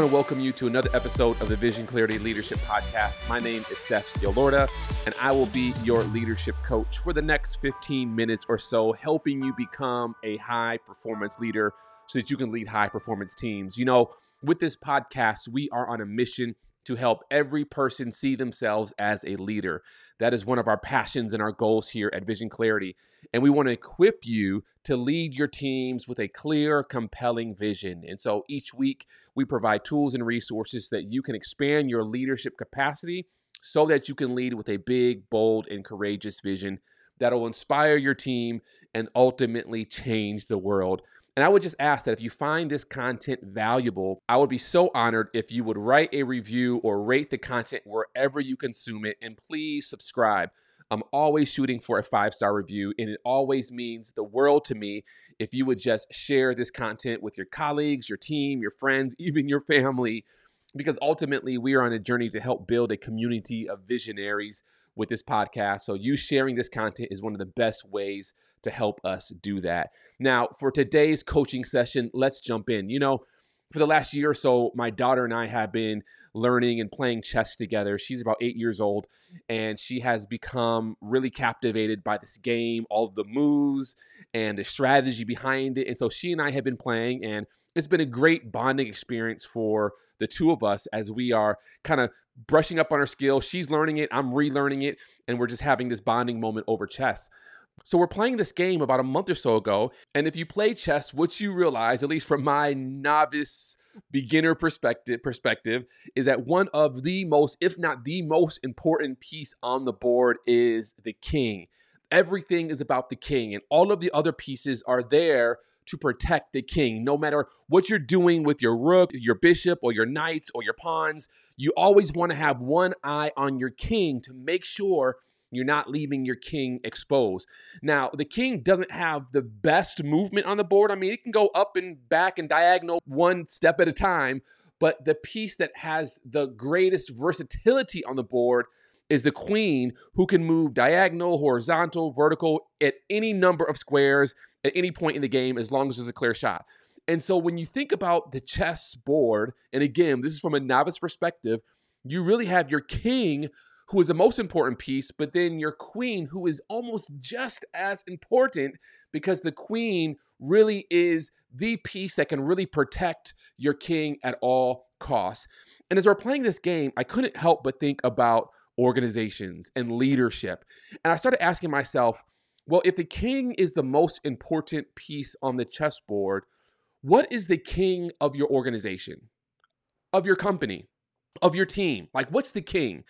Want to welcome you to another episode of the Vision Clarity Leadership Podcast. My name is Seth Yelorda, and I will be your leadership coach for the next 15 minutes or so, helping you become a high performance leader so that you can lead high performance teams. You know, with this podcast, we are on a mission to help every person see themselves as a leader. That is one of our passions and our goals here at Vision Clarity. And we want to equip you to lead your teams with a clear, compelling vision. And so each week, we provide tools and resources that you can expand your leadership capacity so that you can lead with a big, bold, and courageous vision that will inspire your team and ultimately change the world. And I would just ask that if you find this content valuable, I would be so honored if you would write a review or rate the content wherever you consume it. And please subscribe. I'm always shooting for a five star review, and it always means the world to me if you would just share this content with your colleagues, your team, your friends, even your family, because ultimately we are on a journey to help build a community of visionaries with this podcast. So, you sharing this content is one of the best ways to help us do that. Now, for today's coaching session, let's jump in. You know, for the last year or so, my daughter and I have been learning and playing chess together. She's about eight years old, and she has become really captivated by this game, all the moves and the strategy behind it. And so she and I have been playing, and it's been a great bonding experience for the two of us as we are kind of brushing up on our skills. She's learning it, I'm relearning it, and we're just having this bonding moment over chess. So we're playing this game about a month or so ago, and if you play chess, what you realize, at least from my novice beginner perspective, perspective, is that one of the most, if not the most important piece on the board is the king. Everything is about the king, and all of the other pieces are there to protect the king. No matter what you're doing with your rook, your bishop, or your knights, or your pawns, you always want to have one eye on your king to make sure you're not leaving your king exposed. Now, the king doesn't have the best movement on the board. I mean, it can go up and back and diagonal one step at a time, but the piece that has the greatest versatility on the board is the queen who can move diagonal, horizontal, vertical at any number of squares at any point in the game as long as there's a clear shot. And so when you think about the chess board, and again, this is from a novice perspective, you really have your king who is the most important piece, but then your queen, who is almost just as important because the queen really is the piece that can really protect your king at all costs. And as we're playing this game, I couldn't help but think about organizations and leadership. And I started asking myself, well, if the king is the most important piece on the chessboard, what is the king of your organization, of your company, of your team? Like, what's the king?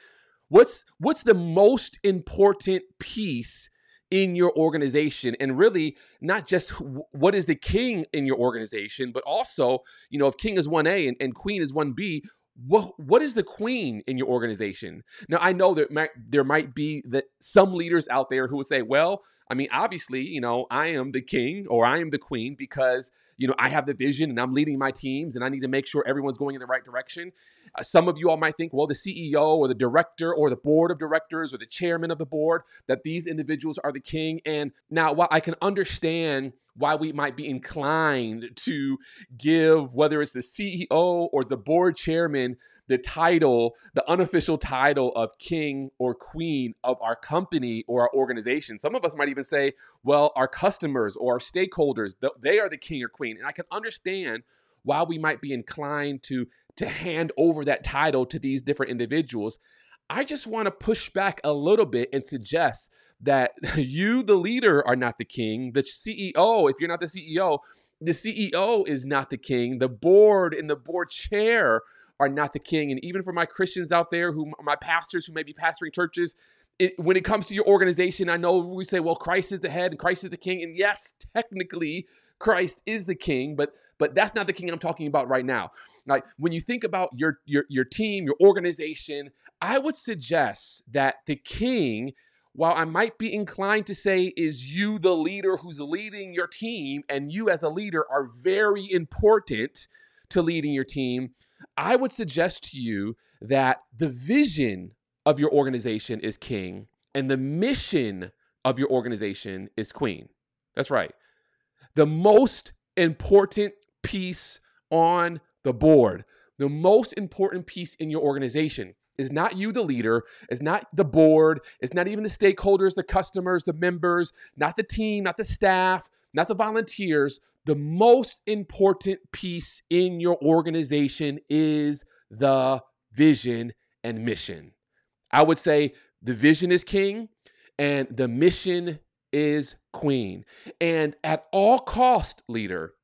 What's what's the most important piece in your organization and really not just what is the king in your organization but also you know if king is 1a and, and queen is 1b what what is the queen in your organization now i know that there might be that some leaders out there who would say well I mean, obviously, you know, I am the king or I am the queen because, you know, I have the vision and I'm leading my teams and I need to make sure everyone's going in the right direction. Uh, some of you all might think, well, the CEO or the director or the board of directors or the chairman of the board, that these individuals are the king. And now, while I can understand why we might be inclined to give, whether it's the CEO or the board chairman, the title, the unofficial title of king or queen of our company or our organization. Some of us might even say, well, our customers or our stakeholders, they are the king or queen. And I can understand why we might be inclined to to hand over that title to these different individuals. I just want to push back a little bit and suggest that you, the leader, are not the king. The CEO, if you're not the CEO, the CEO is not the king. The board and the board chair are not the king. And even for my Christians out there, who my pastors who may be pastoring churches, it, when it comes to your organization, I know we say, well, Christ is the head and Christ is the king. And yes, technically, Christ is the king, but but that's not the king I'm talking about right now. Like when you think about your your your team, your organization, I would suggest that the king while I might be inclined to say, is you the leader who's leading your team, and you as a leader are very important to leading your team, I would suggest to you that the vision of your organization is king and the mission of your organization is queen. That's right. The most important piece on the board, The most important piece in your organization is not you, the leader, is not the board, it's not even the stakeholders, the customers, the members, not the team, not the staff, not the volunteers. The most important piece in your organization is the vision and mission. I would say the vision is king and the mission is queen. And at all cost, leader,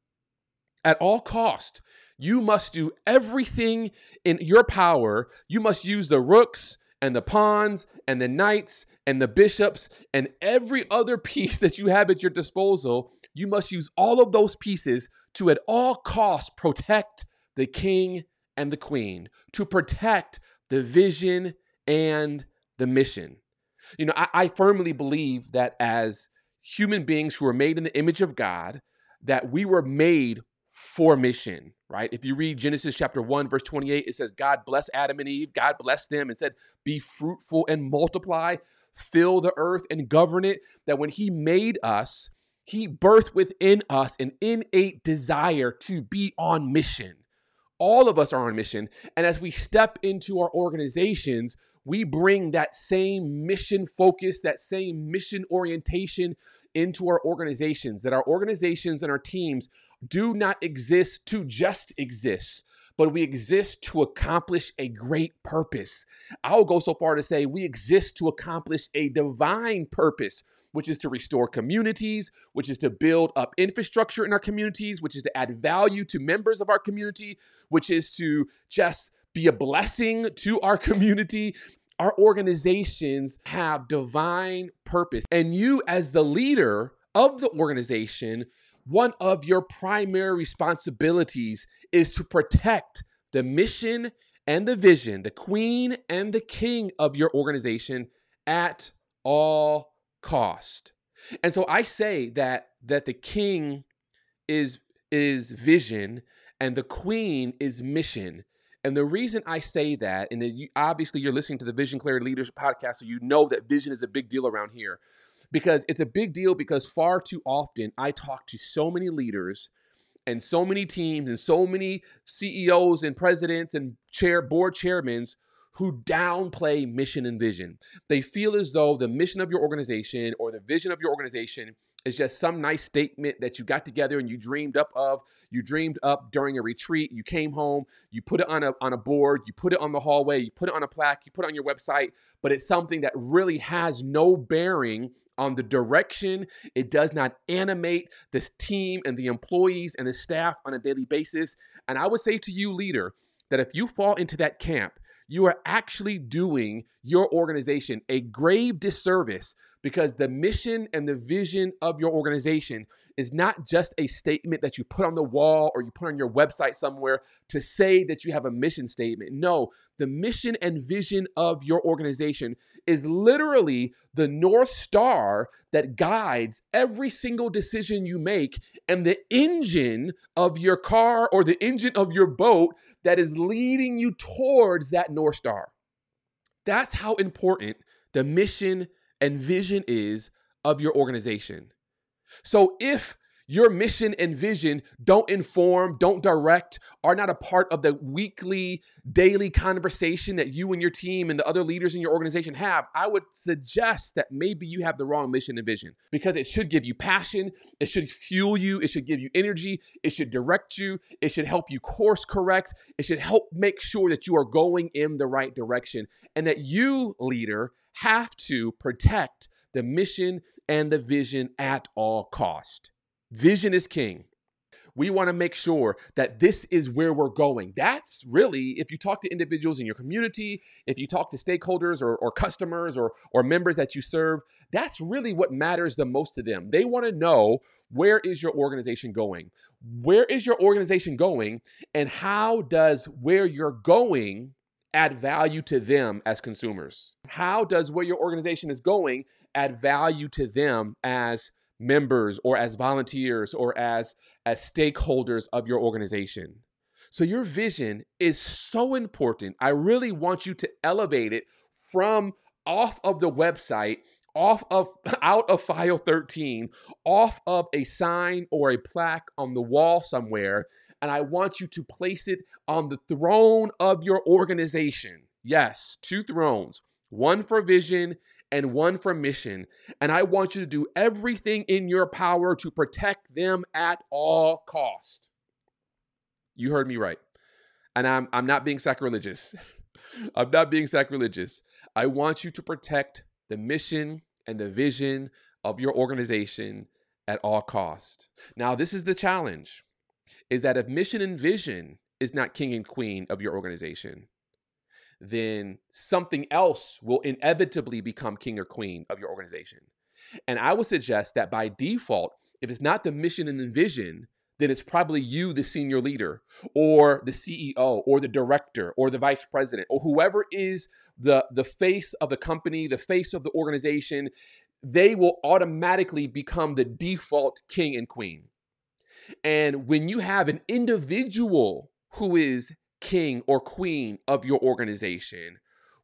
at all cost, you must do everything in your power. You must use the rooks and the pawns and the knights and the bishops and every other piece that you have at your disposal. You must use all of those pieces to at all costs protect the king and the queen, to protect the vision and the mission. You know, I, I firmly believe that as human beings who are made in the image of God, that we were made for mission, right? If you read Genesis chapter 1, verse 28, it says, God blessed Adam and Eve. God blessed them and said, Be fruitful and multiply, fill the earth and govern it. That when He made us, He birthed within us an innate desire to be on mission. All of us are on mission. And as we step into our organizations, we bring that same mission focus, that same mission orientation into our organizations, that our organizations and our teams do not exist to just exist, but we exist to accomplish a great purpose. I'll go so far to say we exist to accomplish a divine purpose, which is to restore communities, which is to build up infrastructure in our communities, which is to add value to members of our community, which is to just be a blessing to our community. Our organizations have divine purpose. And you, as the leader of the organization, one of your primary responsibilities is to protect the mission and the vision, the queen and the king of your organization at all cost. And so I say that that the king is is vision and the queen is mission. And the reason I say that, and you, obviously you're listening to the Vision Clarity Leadership podcast, so you know that vision is a big deal around here because it's a big deal because far too often I talk to so many leaders and so many teams and so many CEOs and presidents and chair board chairmen who downplay mission and vision. They feel as though the mission of your organization or the vision of your organization is just some nice statement that you got together and you dreamed up of. You dreamed up during a retreat. You came home, you put it on a, on a board, you put it on the hallway, you put it on a plaque, you put it on your website, but it's something that really has no bearing on the direction. It does not animate this team and the employees and the staff on a daily basis. And I would say to you, leader, that if you fall into that camp, you are actually doing your organization a grave disservice because the mission and the vision of your organization is not just a statement that you put on the wall or you put on your website somewhere to say that you have a mission statement. No, the mission and vision of your organization is literally the North Star that guides every single decision you make and the engine of your car or the engine of your boat that is leading you towards that North Star. That's how important the mission and vision is of your organization. So if your mission and vision don't inform, don't direct, are not a part of the weekly, daily conversation that you and your team and the other leaders in your organization have, I would suggest that maybe you have the wrong mission and vision because it should give you passion, it should fuel you, it should give you energy, it should direct you, it should help you course correct, it should help make sure that you are going in the right direction and that you, leader, have to protect the mission and the vision at all cost. Vision is king. We want to make sure that this is where we're going. That's really, if you talk to individuals in your community, if you talk to stakeholders or, or customers or, or members that you serve, that's really what matters the most to them. They want to know where is your organization going? Where is your organization going? And how does where you're going add value to them as consumers? How does where your organization is going add value to them as members or as volunteers or as as stakeholders of your organization? So your vision is so important. I really want you to elevate it from off of the website off of out of file 13 off of a sign or a plaque on the wall somewhere and I want you to place it on the throne of your organization. Yes, two thrones, one for vision and one for mission. And I want you to do everything in your power to protect them at all cost. You heard me right. And I'm I'm not being sacrilegious. I'm not being sacrilegious. I want you to protect the mission and the vision of your organization at all cost. Now, this is the challenge is that if mission and vision is not king and queen of your organization, then something else will inevitably become king or queen of your organization. And I would suggest that by default, if it's not the mission and the vision, then it's probably you, the senior leader, or the CEO, or the director, or the vice president, or whoever is the, the face of the company, the face of the organization. They will automatically become the default king and queen. And when you have an individual who is king or queen of your organization,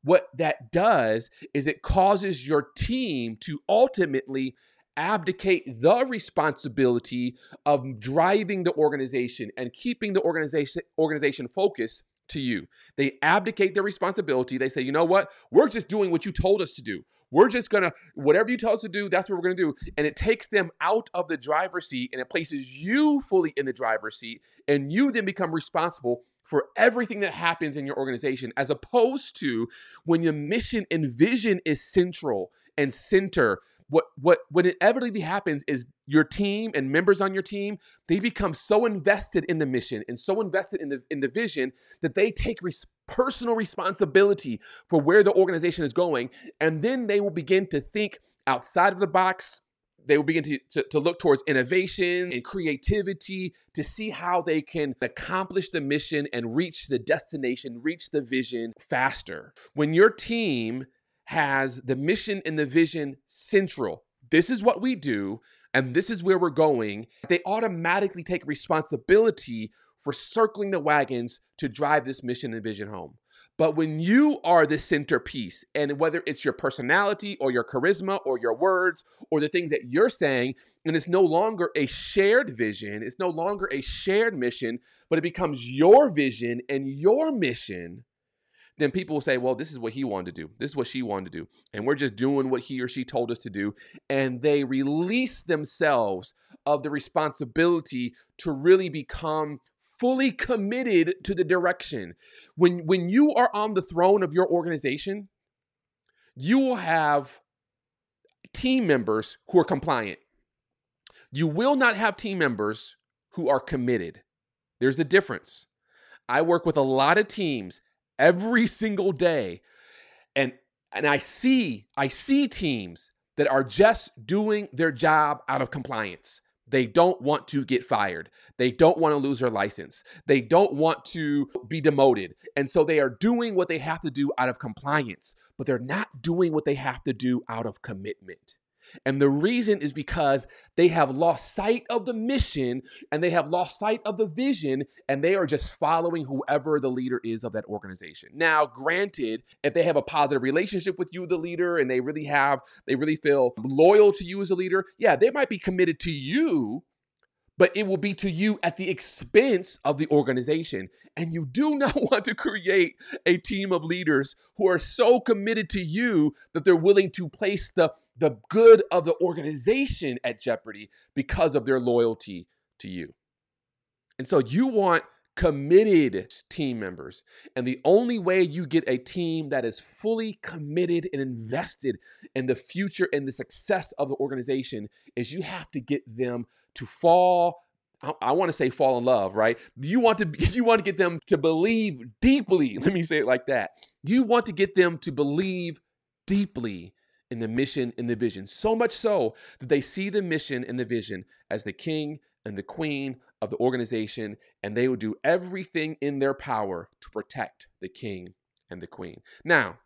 what that does is it causes your team to ultimately abdicate the responsibility of driving the organization and keeping the organization organization focused to you. They abdicate their responsibility. They say, "You know what? We're just doing what you told us to do. We're just going to whatever you tell us to do, that's what we're going to do." And it takes them out of the driver's seat and it places you fully in the driver's seat and you then become responsible for everything that happens in your organization, as opposed to when your mission and vision is central and center. What what what inevitably happens is your team and members on your team they become so invested in the mission and so invested in the in the vision that they take res- personal responsibility for where the organization is going, and then they will begin to think outside of the box they will begin to, to, to, look towards innovation and creativity to see how they can accomplish the mission and reach the destination, reach the vision faster. When your team has the mission and the vision central, this is what we do and this is where we're going, they automatically take responsibility for circling the wagons to drive this mission and vision home. But when you are the centerpiece, and whether it's your personality or your charisma or your words or the things that you're saying, and it's no longer a shared vision, it's no longer a shared mission, but it becomes your vision and your mission, then people will say, well, this is what he wanted to do. This is what she wanted to do. And we're just doing what he or she told us to do. And they release themselves of the responsibility to really become fully committed to the direction. When when you are on the throne of your organization, you will have team members who are compliant. You will not have team members who are committed. There's a difference. I work with a lot of teams every single day and and I see I see teams that are just doing their job out of compliance. They don't want to get fired. They don't want to lose their license. They don't want to be demoted. And so they are doing what they have to do out of compliance, but they're not doing what they have to do out of commitment. And the reason is because they have lost sight of the mission and they have lost sight of the vision and they are just following whoever the leader is of that organization. Now, granted, if they have a positive relationship with you, the leader, and they really have, they really feel loyal to you as a leader, yeah, they might be committed to you but it will be to you at the expense of the organization. And you do not want to create a team of leaders who are so committed to you that they're willing to place the the good of the organization at jeopardy because of their loyalty to you. And so you want committed team members. And the only way you get a team that is fully committed and invested in the future and the success of the organization is you have to get them to fall I, want to say fall in love, right? You want to you want to get them to believe deeply. Let me say it like that. You want to get them to believe deeply in the mission and the vision. So much so that they see the mission and the vision as the king and the queen of the organization, and they will do everything in their power to protect the king and the queen. Now,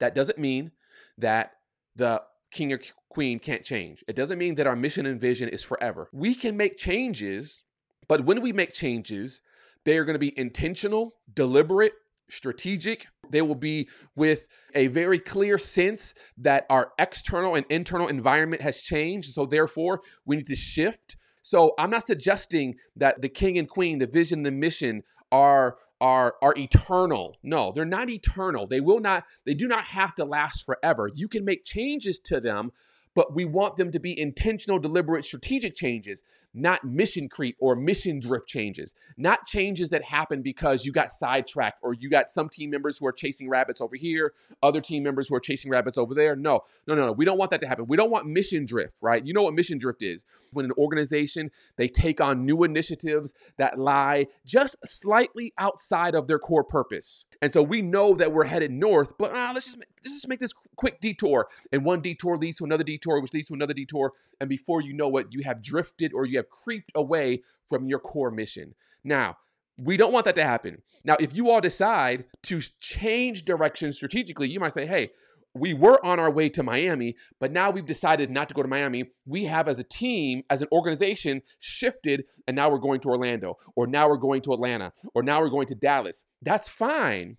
that doesn't mean that the king or queen can't change. It doesn't mean that our mission and vision is forever. We can make changes, but when we make changes, they are going to be intentional, deliberate, strategic. They will be with a very clear sense that our external and internal environment has changed. So, therefore, we need to shift So I'm not suggesting that the king and queen, the vision, the mission are are are eternal. No, they're not eternal. They will not they do not have to last forever. You can make changes to them, but we want them to be intentional, deliberate, strategic changes not mission creep or mission drift changes, not changes that happen because you got sidetracked or you got some team members who are chasing rabbits over here, other team members who are chasing rabbits over there. No, no, no, no. We don't want that to happen. We don't want mission drift, right? You know what mission drift is? When an organization they take on new initiatives that lie just slightly outside of their core purpose. And so we know that we're headed north, but uh, let's just let's just make this quick detour. And one detour leads to another detour, which leads to another detour. And before you know it, you have drifted or you have creeped away from your core mission. Now, we don't want that to happen. Now, if you all decide to change direction strategically, you might say, hey, we were on our way to Miami, but now we've decided not to go to Miami. We have, as a team, as an organization, shifted, and now we're going to Orlando, or now we're going to Atlanta, or now we're going to Dallas. That's fine,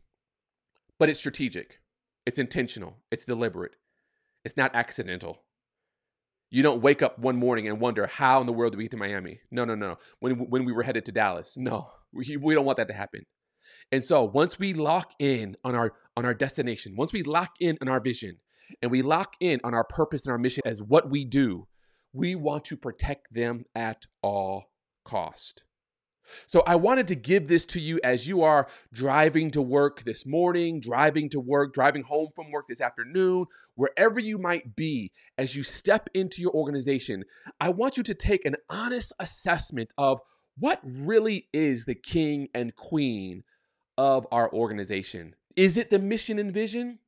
but it's strategic, it's intentional, it's deliberate, it's not accidental. You don't wake up one morning and wonder how in the world did we get to Miami? No, no, no. When when we were headed to Dallas, no, we, we don't want that to happen. And so once we lock in on our on our destination, once we lock in on our vision, and we lock in on our purpose and our mission as what we do, we want to protect them at all cost. So I wanted to give this to you as you are driving to work this morning, driving to work, driving home from work this afternoon, wherever you might be, as you step into your organization. I want you to take an honest assessment of what really is the king and queen of our organization. Is it the mission and vision?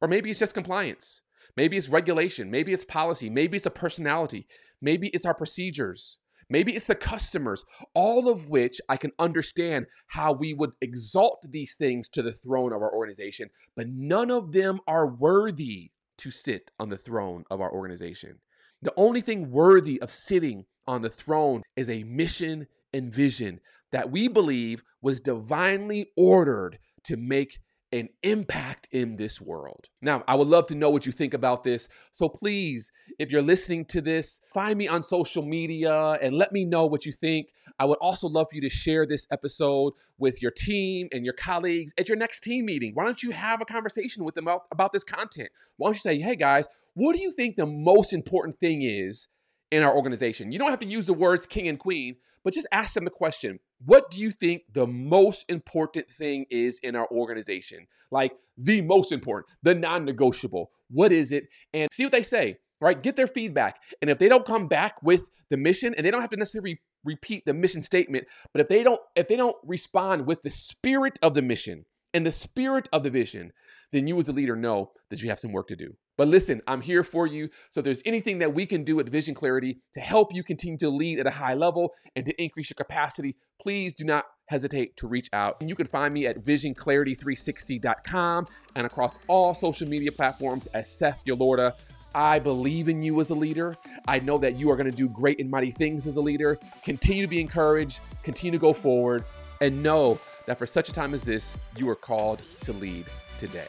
Or maybe it's just compliance. Maybe it's regulation. Maybe it's policy. Maybe it's a personality. Maybe it's our procedures. Maybe it's the customers, all of which I can understand how we would exalt these things to the throne of our organization, but none of them are worthy to sit on the throne of our organization. The only thing worthy of sitting on the throne is a mission and vision that we believe was divinely ordered to make an impact in this world. Now, I would love to know what you think about this. So please, if you're listening to this, find me on social media and let me know what you think. I would also love for you to share this episode with your team and your colleagues at your next team meeting. Why don't you have a conversation with them about, about this content? Why don't you say, hey guys, what do you think the most important thing is in our organization. You don't have to use the words king and queen, but just ask them the question What do you think the most important thing is in our organization? Like the most important, the non negotiable. What is it? And see what they say, right? Get their feedback. And if they don't come back with the mission, and they don't have to necessarily repeat the mission statement, but if they don't, if they don't respond with the spirit of the mission and the spirit of the vision, then you as a leader know that you have some work to do. But listen, I'm here for you. So there's anything that we can do at Vision Clarity to help you continue to lead at a high level and to increase your capacity, please do not hesitate to reach out. And you can find me at visionclarity360.com and across all social media platforms as Seth Yelorda. I believe in you as a leader. I know that you are going to do great and mighty things as a leader. Continue to be encouraged, continue to go forward, and know that for such a time as this, you are called to lead today.